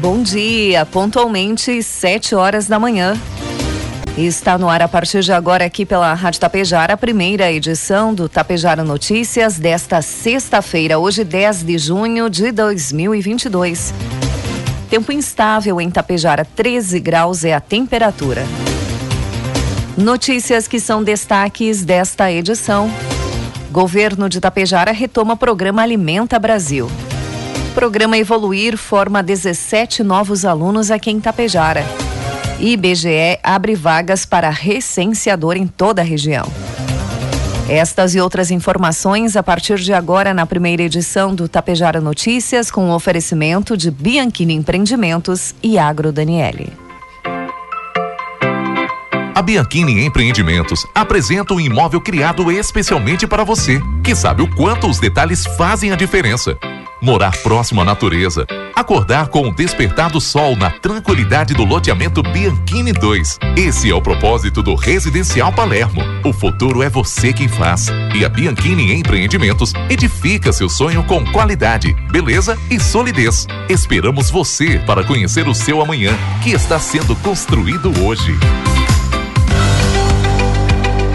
Bom dia, pontualmente sete horas da manhã. Está no ar a partir de agora aqui pela Rádio Tapejara, a primeira edição do Tapejara Notícias desta sexta-feira, hoje 10 de junho de 2022. Tempo instável em Tapejara, 13 graus é a temperatura. Notícias que são destaques desta edição. Governo de Tapejara retoma programa Alimenta Brasil. Programa Evoluir forma 17 novos alunos aqui em Tapejara. IBGE abre vagas para recenseador em toda a região. Estas e outras informações a partir de agora na primeira edição do Tapejara Notícias com o oferecimento de Bianchini Empreendimentos e Agro Daniele. A Bianchini Empreendimentos apresenta um imóvel criado especialmente para você, que sabe o quanto os detalhes fazem a diferença morar próximo à natureza, acordar com o despertar do sol na tranquilidade do loteamento Bianchini 2. Esse é o propósito do Residencial Palermo. O futuro é você quem faz. E a Bianchini Empreendimentos edifica seu sonho com qualidade, beleza e solidez. Esperamos você para conhecer o seu amanhã, que está sendo construído hoje.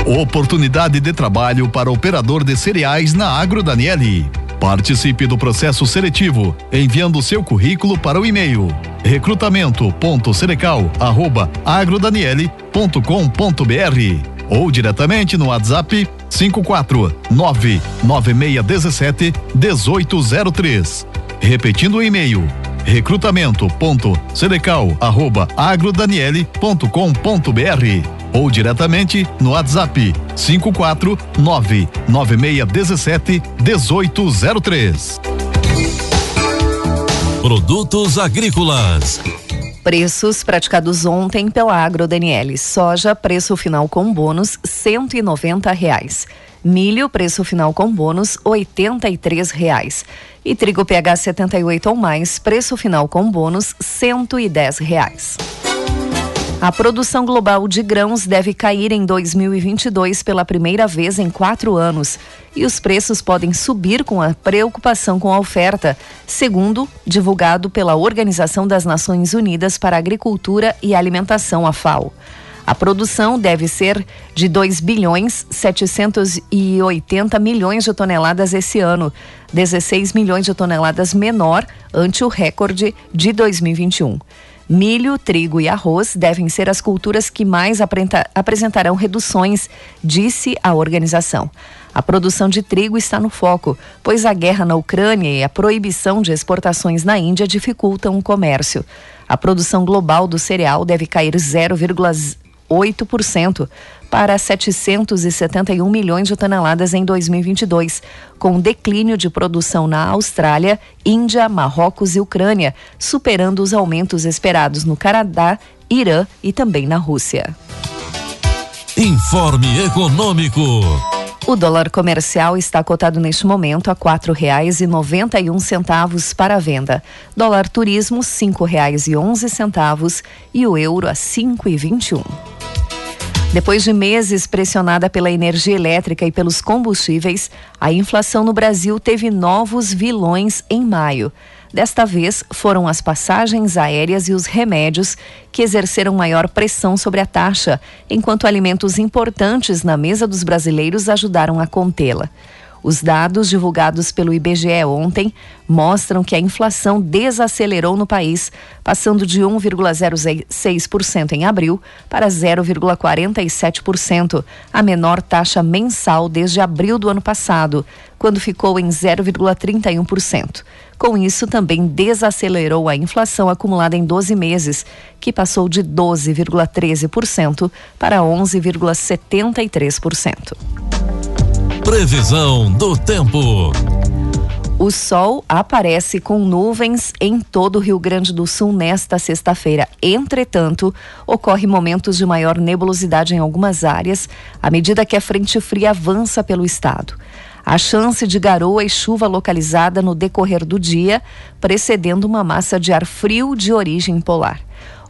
Oportunidade de trabalho para operador de cereais na Agro Daniele. Participe do processo seletivo enviando seu currículo para o e-mail recrutamento.serecal@agrodaniele.com.br ou diretamente no WhatsApp 54 99617 1803. Repetindo o e-mail recrutamento.serecal@agrodaniele.com.br ou diretamente no WhatsApp 549 9617 1803. Produtos agrícolas. Preços praticados ontem pela Agro Daniele. Soja, preço final com bônus, cento e noventa reais. Milho, preço final com bônus, oitenta e três reais. E trigo PH 78 ou mais, preço final com bônus, cento e dez reais. A produção global de grãos deve cair em 2022 pela primeira vez em quatro anos e os preços podem subir com a preocupação com a oferta, segundo divulgado pela Organização das Nações Unidas para Agricultura e Alimentação, a FAO. A produção deve ser de 2 bilhões 780 milhões de toneladas esse ano, 16 milhões de toneladas menor ante o recorde de 2021. Milho, trigo e arroz devem ser as culturas que mais apresentarão reduções, disse a organização. A produção de trigo está no foco, pois a guerra na Ucrânia e a proibição de exportações na Índia dificultam o comércio. A produção global do cereal deve cair 0,8% para 771 milhões de toneladas em 2022, com declínio de produção na Austrália, Índia, Marrocos e Ucrânia, superando os aumentos esperados no Canadá, Irã e também na Rússia. Informe Econômico. O dólar comercial está cotado neste momento a um centavos para a venda. Dólar turismo cinco reais e onze centavos o euro a e um. Depois de meses pressionada pela energia elétrica e pelos combustíveis, a inflação no Brasil teve novos vilões em maio. Desta vez, foram as passagens aéreas e os remédios que exerceram maior pressão sobre a taxa, enquanto alimentos importantes na mesa dos brasileiros ajudaram a contê-la. Os dados divulgados pelo IBGE ontem mostram que a inflação desacelerou no país, passando de 1,06% em abril para 0,47%, a menor taxa mensal desde abril do ano passado, quando ficou em 0,31%. Com isso, também desacelerou a inflação acumulada em 12 meses, que passou de 12,13% para 11,73%. Previsão do tempo. O sol aparece com nuvens em todo o Rio Grande do Sul nesta sexta-feira. Entretanto, ocorre momentos de maior nebulosidade em algumas áreas à medida que a frente fria avança pelo estado. A chance de garoa e chuva localizada no decorrer do dia, precedendo uma massa de ar frio de origem polar.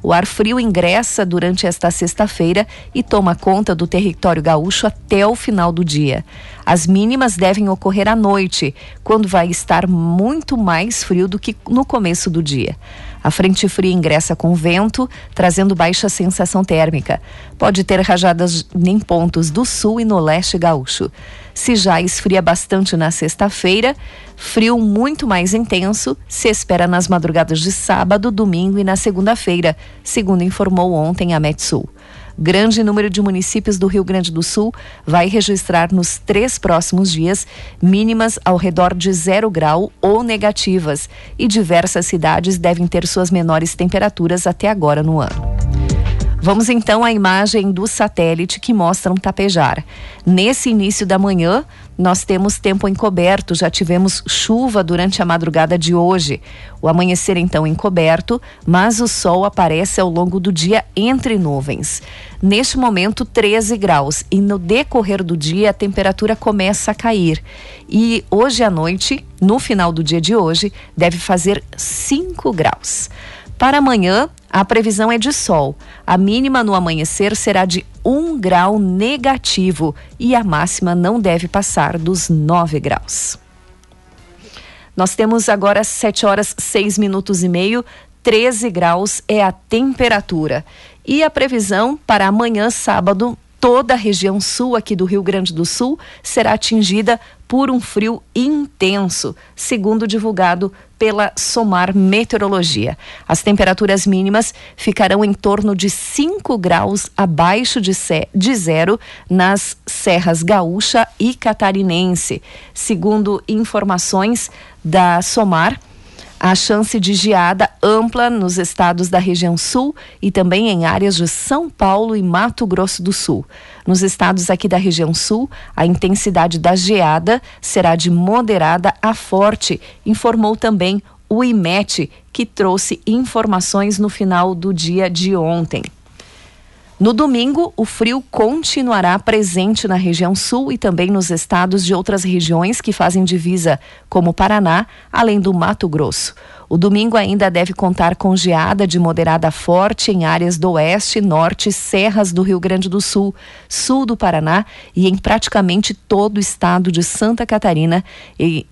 O ar frio ingressa durante esta sexta-feira e toma conta do território gaúcho até o final do dia. As mínimas devem ocorrer à noite, quando vai estar muito mais frio do que no começo do dia. A frente fria ingressa com vento, trazendo baixa sensação térmica. Pode ter rajadas em pontos do sul e no leste gaúcho. Se já esfria bastante na sexta-feira, frio muito mais intenso se espera nas madrugadas de sábado, domingo e na segunda-feira, segundo informou ontem a Metsul. Grande número de municípios do Rio Grande do Sul vai registrar nos três próximos dias mínimas ao redor de zero grau ou negativas, e diversas cidades devem ter suas menores temperaturas até agora no ano. Vamos então à imagem do satélite que mostra um tapejar. Nesse início da manhã, nós temos tempo encoberto, já tivemos chuva durante a madrugada de hoje. O amanhecer então encoberto, mas o sol aparece ao longo do dia entre nuvens. Neste momento, 13 graus e no decorrer do dia a temperatura começa a cair. E hoje à noite, no final do dia de hoje, deve fazer 5 graus. Para amanhã, a previsão é de sol. A mínima no amanhecer será de 1 grau negativo e a máxima não deve passar dos 9 graus. Nós temos agora 7 horas 6 minutos e meio, 13 graus é a temperatura. E a previsão para amanhã, sábado, toda a região sul aqui do Rio Grande do Sul será atingida por um frio intenso, segundo divulgado pela Somar Meteorologia. As temperaturas mínimas ficarão em torno de 5 graus abaixo de, de zero nas serras gaúcha e catarinense, segundo informações da Somar a chance de geada ampla nos estados da região sul e também em áreas de São Paulo e Mato Grosso do Sul. Nos estados aqui da região sul, a intensidade da geada será de moderada a forte, informou também o IMET, que trouxe informações no final do dia de ontem. No domingo, o frio continuará presente na região sul e também nos estados de outras regiões que fazem divisa, como Paraná, além do Mato Grosso. O domingo ainda deve contar com geada de moderada forte em áreas do oeste, norte, serras do Rio Grande do Sul, sul do Paraná e em praticamente todo o estado de Santa Catarina, e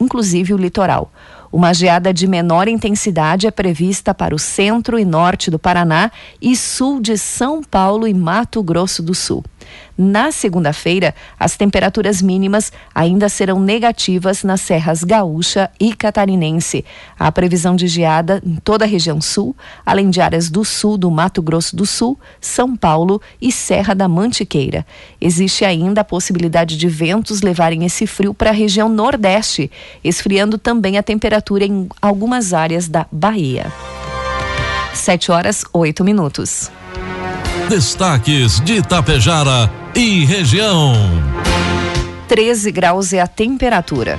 inclusive o litoral. Uma geada de menor intensidade é prevista para o centro e norte do Paraná e sul de São Paulo e Mato Grosso do Sul. Na segunda-feira, as temperaturas mínimas ainda serão negativas nas serras gaúcha e catarinense. Há previsão de geada em toda a região sul, além de áreas do sul do Mato Grosso do Sul, São Paulo e Serra da Mantiqueira. Existe ainda a possibilidade de ventos levarem esse frio para a região nordeste, esfriando também a temperatura em algumas áreas da Bahia. 7 horas 8 minutos. Destaques de Itapejara e região. 13 graus é a temperatura.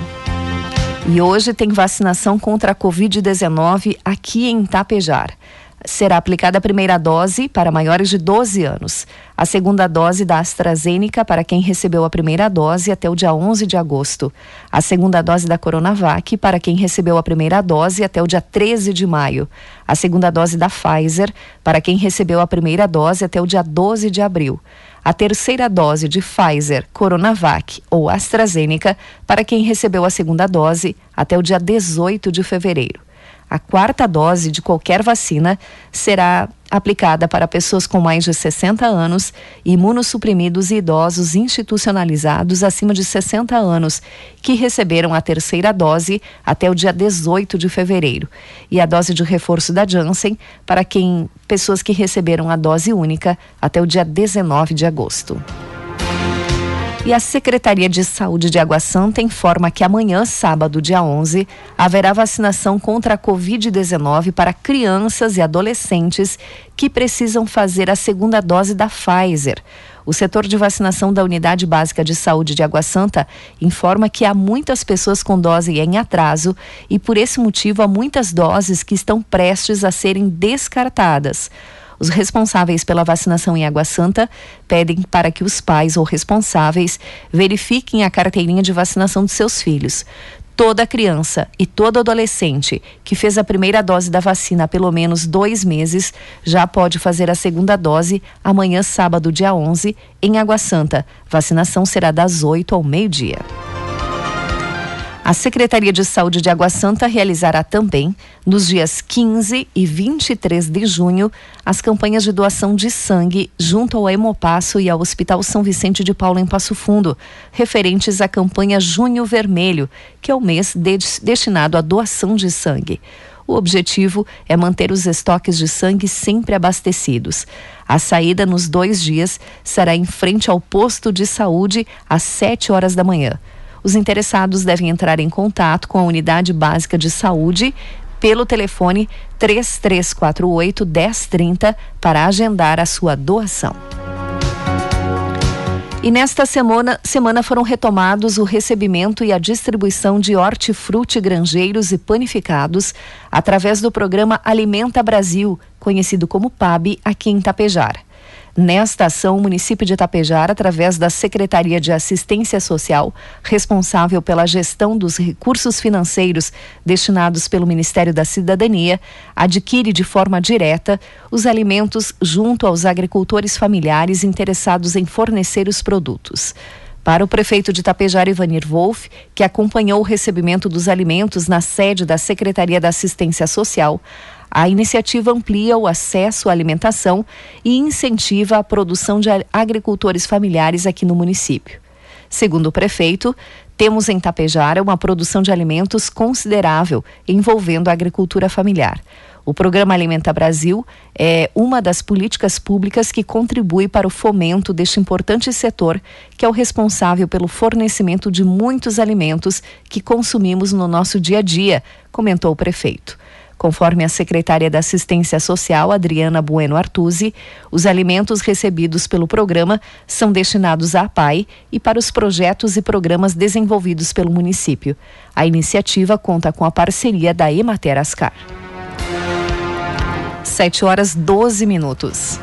E hoje tem vacinação contra a Covid-19 aqui em Tapejar será aplicada a primeira dose para maiores de 12 anos, a segunda dose da AstraZeneca para quem recebeu a primeira dose até o dia 11 de agosto, a segunda dose da Coronavac para quem recebeu a primeira dose até o dia 13 de maio, a segunda dose da Pfizer para quem recebeu a primeira dose até o dia 12 de abril, a terceira dose de Pfizer, Coronavac ou AstraZeneca para quem recebeu a segunda dose até o dia 18 de fevereiro. A quarta dose de qualquer vacina será aplicada para pessoas com mais de 60 anos, imunossuprimidos e idosos institucionalizados acima de 60 anos, que receberam a terceira dose até o dia 18 de fevereiro, e a dose de reforço da Janssen para quem pessoas que receberam a dose única até o dia 19 de agosto. E a Secretaria de Saúde de Água Santa informa que amanhã, sábado, dia 11, haverá vacinação contra a Covid-19 para crianças e adolescentes que precisam fazer a segunda dose da Pfizer. O setor de vacinação da Unidade Básica de Saúde de Água Santa informa que há muitas pessoas com dose em atraso e, por esse motivo, há muitas doses que estão prestes a serem descartadas. Os responsáveis pela vacinação em Água Santa pedem para que os pais ou responsáveis verifiquem a carteirinha de vacinação de seus filhos. Toda criança e todo adolescente que fez a primeira dose da vacina há pelo menos dois meses já pode fazer a segunda dose amanhã, sábado, dia 11, em Água Santa. Vacinação será das 8 ao meio-dia. A Secretaria de Saúde de Água Santa realizará também, nos dias 15 e 23 de junho, as campanhas de doação de sangue junto ao Hemopasso e ao Hospital São Vicente de Paulo em Passo Fundo, referentes à campanha Junho Vermelho, que é o mês de destinado à doação de sangue. O objetivo é manter os estoques de sangue sempre abastecidos. A saída nos dois dias será em frente ao posto de saúde às 7 horas da manhã. Os interessados devem entrar em contato com a Unidade Básica de Saúde pelo telefone 3348 1030 para agendar a sua doação. E nesta semana, semana foram retomados o recebimento e a distribuição de hortifruti granjeiros e panificados através do programa Alimenta Brasil, conhecido como PAB, aqui em Tapejar. Nesta ação, o município de Itapejara, através da Secretaria de Assistência Social, responsável pela gestão dos recursos financeiros destinados pelo Ministério da Cidadania, adquire de forma direta os alimentos junto aos agricultores familiares interessados em fornecer os produtos. Para o prefeito de Tapejara, Ivanir Wolff, que acompanhou o recebimento dos alimentos na sede da Secretaria da Assistência Social, a iniciativa amplia o acesso à alimentação e incentiva a produção de agricultores familiares aqui no município. Segundo o prefeito, temos em Tapejara uma produção de alimentos considerável envolvendo a agricultura familiar. O programa Alimenta Brasil é uma das políticas públicas que contribui para o fomento deste importante setor, que é o responsável pelo fornecimento de muitos alimentos que consumimos no nosso dia a dia, comentou o prefeito. Conforme a secretária da Assistência Social, Adriana Bueno Artusi, os alimentos recebidos pelo programa são destinados à PAI e para os projetos e programas desenvolvidos pelo município. A iniciativa conta com a parceria da Emater Ascar. 7 horas 12 minutos.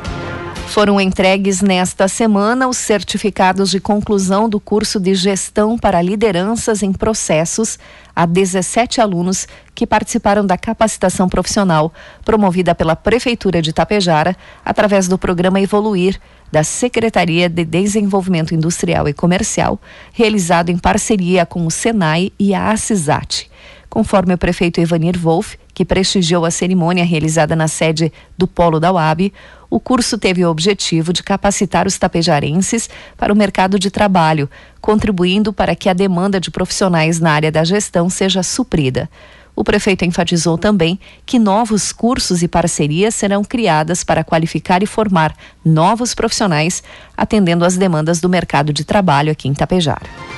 Foram entregues nesta semana os certificados de conclusão do curso de Gestão para Lideranças em Processos a 17 alunos que participaram da capacitação profissional promovida pela Prefeitura de Tapejara através do programa Evoluir da Secretaria de Desenvolvimento Industrial e Comercial, realizado em parceria com o Senai e a ACISAT. Conforme o prefeito Evanir Wolff, que prestigiou a cerimônia realizada na sede do Polo da UAB, o curso teve o objetivo de capacitar os tapejarenses para o mercado de trabalho, contribuindo para que a demanda de profissionais na área da gestão seja suprida. O prefeito enfatizou também que novos cursos e parcerias serão criadas para qualificar e formar novos profissionais, atendendo às demandas do mercado de trabalho aqui em Tapejara.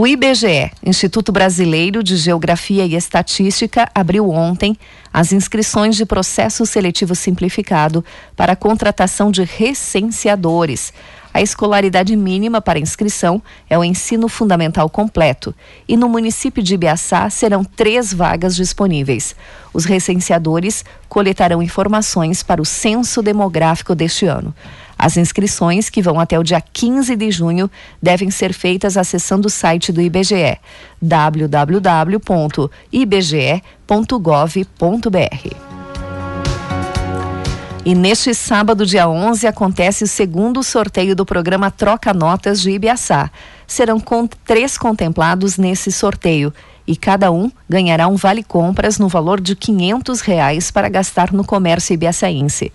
O IBGE, Instituto Brasileiro de Geografia e Estatística, abriu ontem as inscrições de processo seletivo simplificado para a contratação de recenseadores. A escolaridade mínima para inscrição é o ensino fundamental completo e no município de Ibiaçá serão três vagas disponíveis. Os recenseadores coletarão informações para o censo demográfico deste ano. As inscrições, que vão até o dia 15 de junho, devem ser feitas acessando o site do IBGE, www.ibge.gov.br. E neste sábado, dia 11, acontece o segundo sorteio do programa Troca Notas de Ibiaçá. Serão três contemplados nesse sorteio e cada um ganhará um vale compras no valor de quinhentos reais para gastar no comércio ibiaçaense.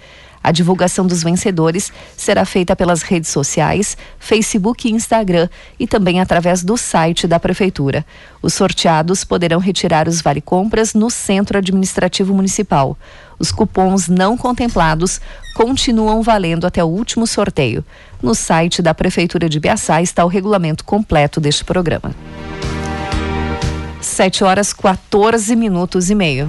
A divulgação dos vencedores será feita pelas redes sociais, Facebook e Instagram e também através do site da Prefeitura. Os sorteados poderão retirar os vale-compras no Centro Administrativo Municipal. Os cupons não contemplados continuam valendo até o último sorteio. No site da Prefeitura de Biaçá está o regulamento completo deste programa. 7 horas 14 minutos e meio.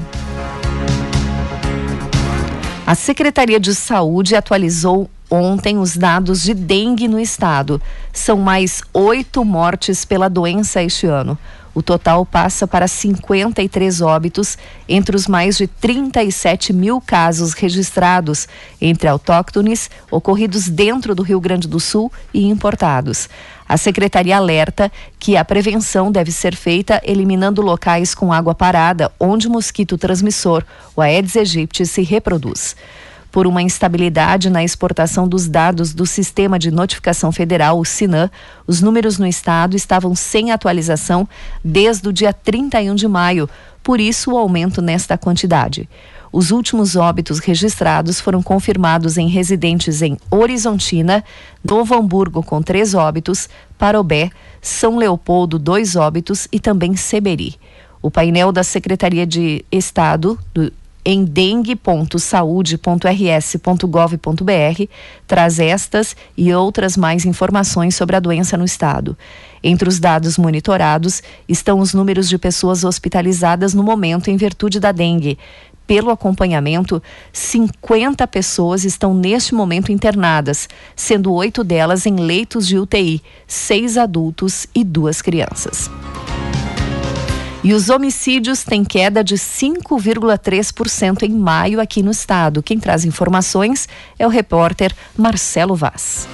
A Secretaria de Saúde atualizou ontem os dados de dengue no estado. São mais oito mortes pela doença este ano. O total passa para 53 óbitos entre os mais de 37 mil casos registrados entre autóctones ocorridos dentro do Rio Grande do Sul e importados. A secretaria alerta que a prevenção deve ser feita eliminando locais com água parada onde o mosquito transmissor, o Aedes aegypti, se reproduz por uma instabilidade na exportação dos dados do Sistema de Notificação Federal, o SINAM, os números no estado estavam sem atualização desde o dia 31 de maio, por isso o aumento nesta quantidade. Os últimos óbitos registrados foram confirmados em residentes em Horizontina, Novo Hamburgo com três óbitos, Parobé, São Leopoldo dois óbitos e também Seberi. O painel da Secretaria de Estado do em dengue.saude.rs.gov.br traz estas e outras mais informações sobre a doença no estado. Entre os dados monitorados estão os números de pessoas hospitalizadas no momento em virtude da dengue. Pelo acompanhamento, 50 pessoas estão neste momento internadas, sendo oito delas em leitos de UTI, seis adultos e duas crianças. E os homicídios têm queda de 5,3% em maio aqui no estado. Quem traz informações é o repórter Marcelo Vaz.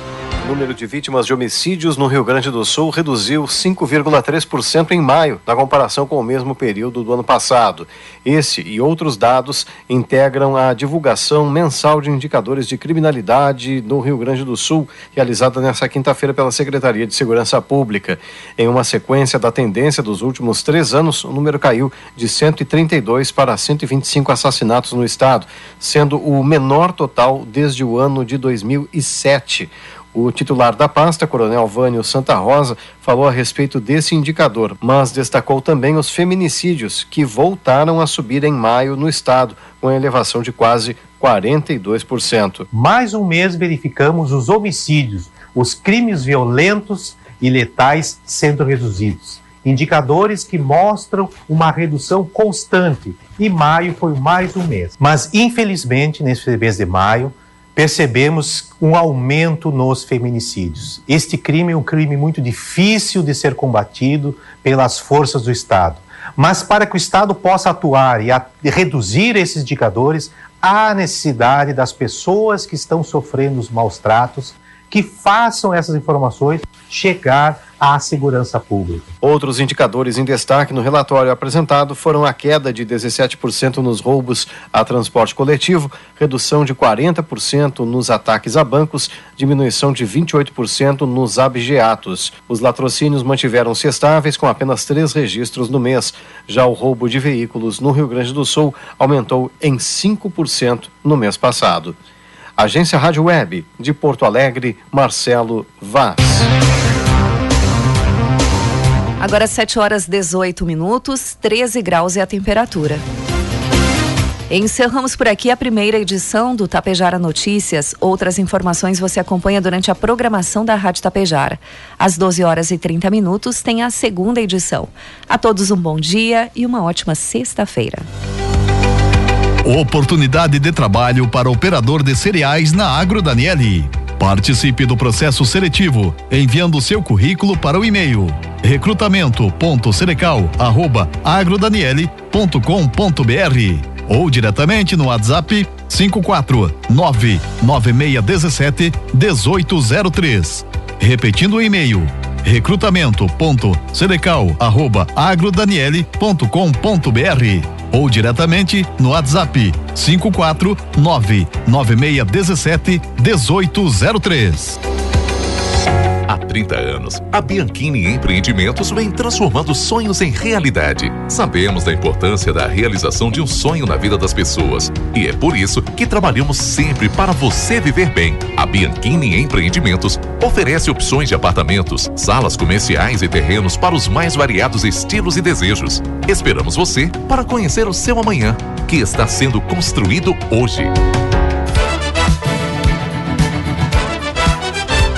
Número de vítimas de homicídios no Rio Grande do Sul reduziu 5,3% em maio, na comparação com o mesmo período do ano passado. Esse e outros dados integram a divulgação mensal de indicadores de criminalidade no Rio Grande do Sul, realizada nesta quinta-feira pela Secretaria de Segurança Pública. Em uma sequência da tendência dos últimos três anos, o número caiu de 132 para 125 assassinatos no estado, sendo o menor total desde o ano de 2007. O titular da pasta, Coronel Vânio Santa Rosa, falou a respeito desse indicador, mas destacou também os feminicídios, que voltaram a subir em maio no estado, com elevação de quase 42%. Mais um mês verificamos os homicídios, os crimes violentos e letais sendo reduzidos. Indicadores que mostram uma redução constante, e maio foi mais um mês. Mas, infelizmente, nesse mês de maio, percebemos um aumento nos feminicídios. Este crime é um crime muito difícil de ser combatido pelas forças do Estado. Mas para que o Estado possa atuar e a, reduzir esses indicadores, há necessidade das pessoas que estão sofrendo os maus tratos que façam essas informações chegar à segurança pública. Outros indicadores em destaque no relatório apresentado foram a queda de 17% nos roubos a transporte coletivo, redução de 40% nos ataques a bancos, diminuição de 28% nos abigeatos. Os latrocínios mantiveram-se estáveis com apenas três registros no mês. Já o roubo de veículos no Rio Grande do Sul aumentou em 5% no mês passado. Agência Rádio Web, de Porto Alegre, Marcelo Vaz. Agora 7 horas 18 minutos, 13 graus é a temperatura. Encerramos por aqui a primeira edição do Tapejara Notícias. Outras informações você acompanha durante a programação da Rádio Tapejara. Às 12 horas e 30 minutos tem a segunda edição. A todos um bom dia e uma ótima sexta-feira. Oportunidade de trabalho para operador de cereais na Agro Daniele. Participe do processo seletivo enviando seu currículo para o e-mail recrutamento.cerecal@agrodaniele.com.br ou diretamente no WhatsApp 54 99617 1803. Repetindo o e-mail recrutamento.cerecal@agrodaniele.com.br ou diretamente no WhatsApp 549 9617 1803. Há 30 anos, a Bianchini Empreendimentos vem transformando sonhos em realidade. Sabemos da importância da realização de um sonho na vida das pessoas e é por isso que trabalhamos sempre para você viver bem. A Bianchini Empreendimentos oferece opções de apartamentos, salas comerciais e terrenos para os mais variados estilos e desejos. Esperamos você para conhecer o seu amanhã, que está sendo construído hoje.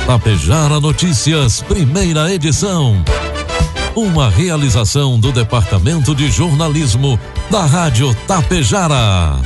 Tapejara Notícias, primeira edição. Uma realização do Departamento de Jornalismo da Rádio Tapejara.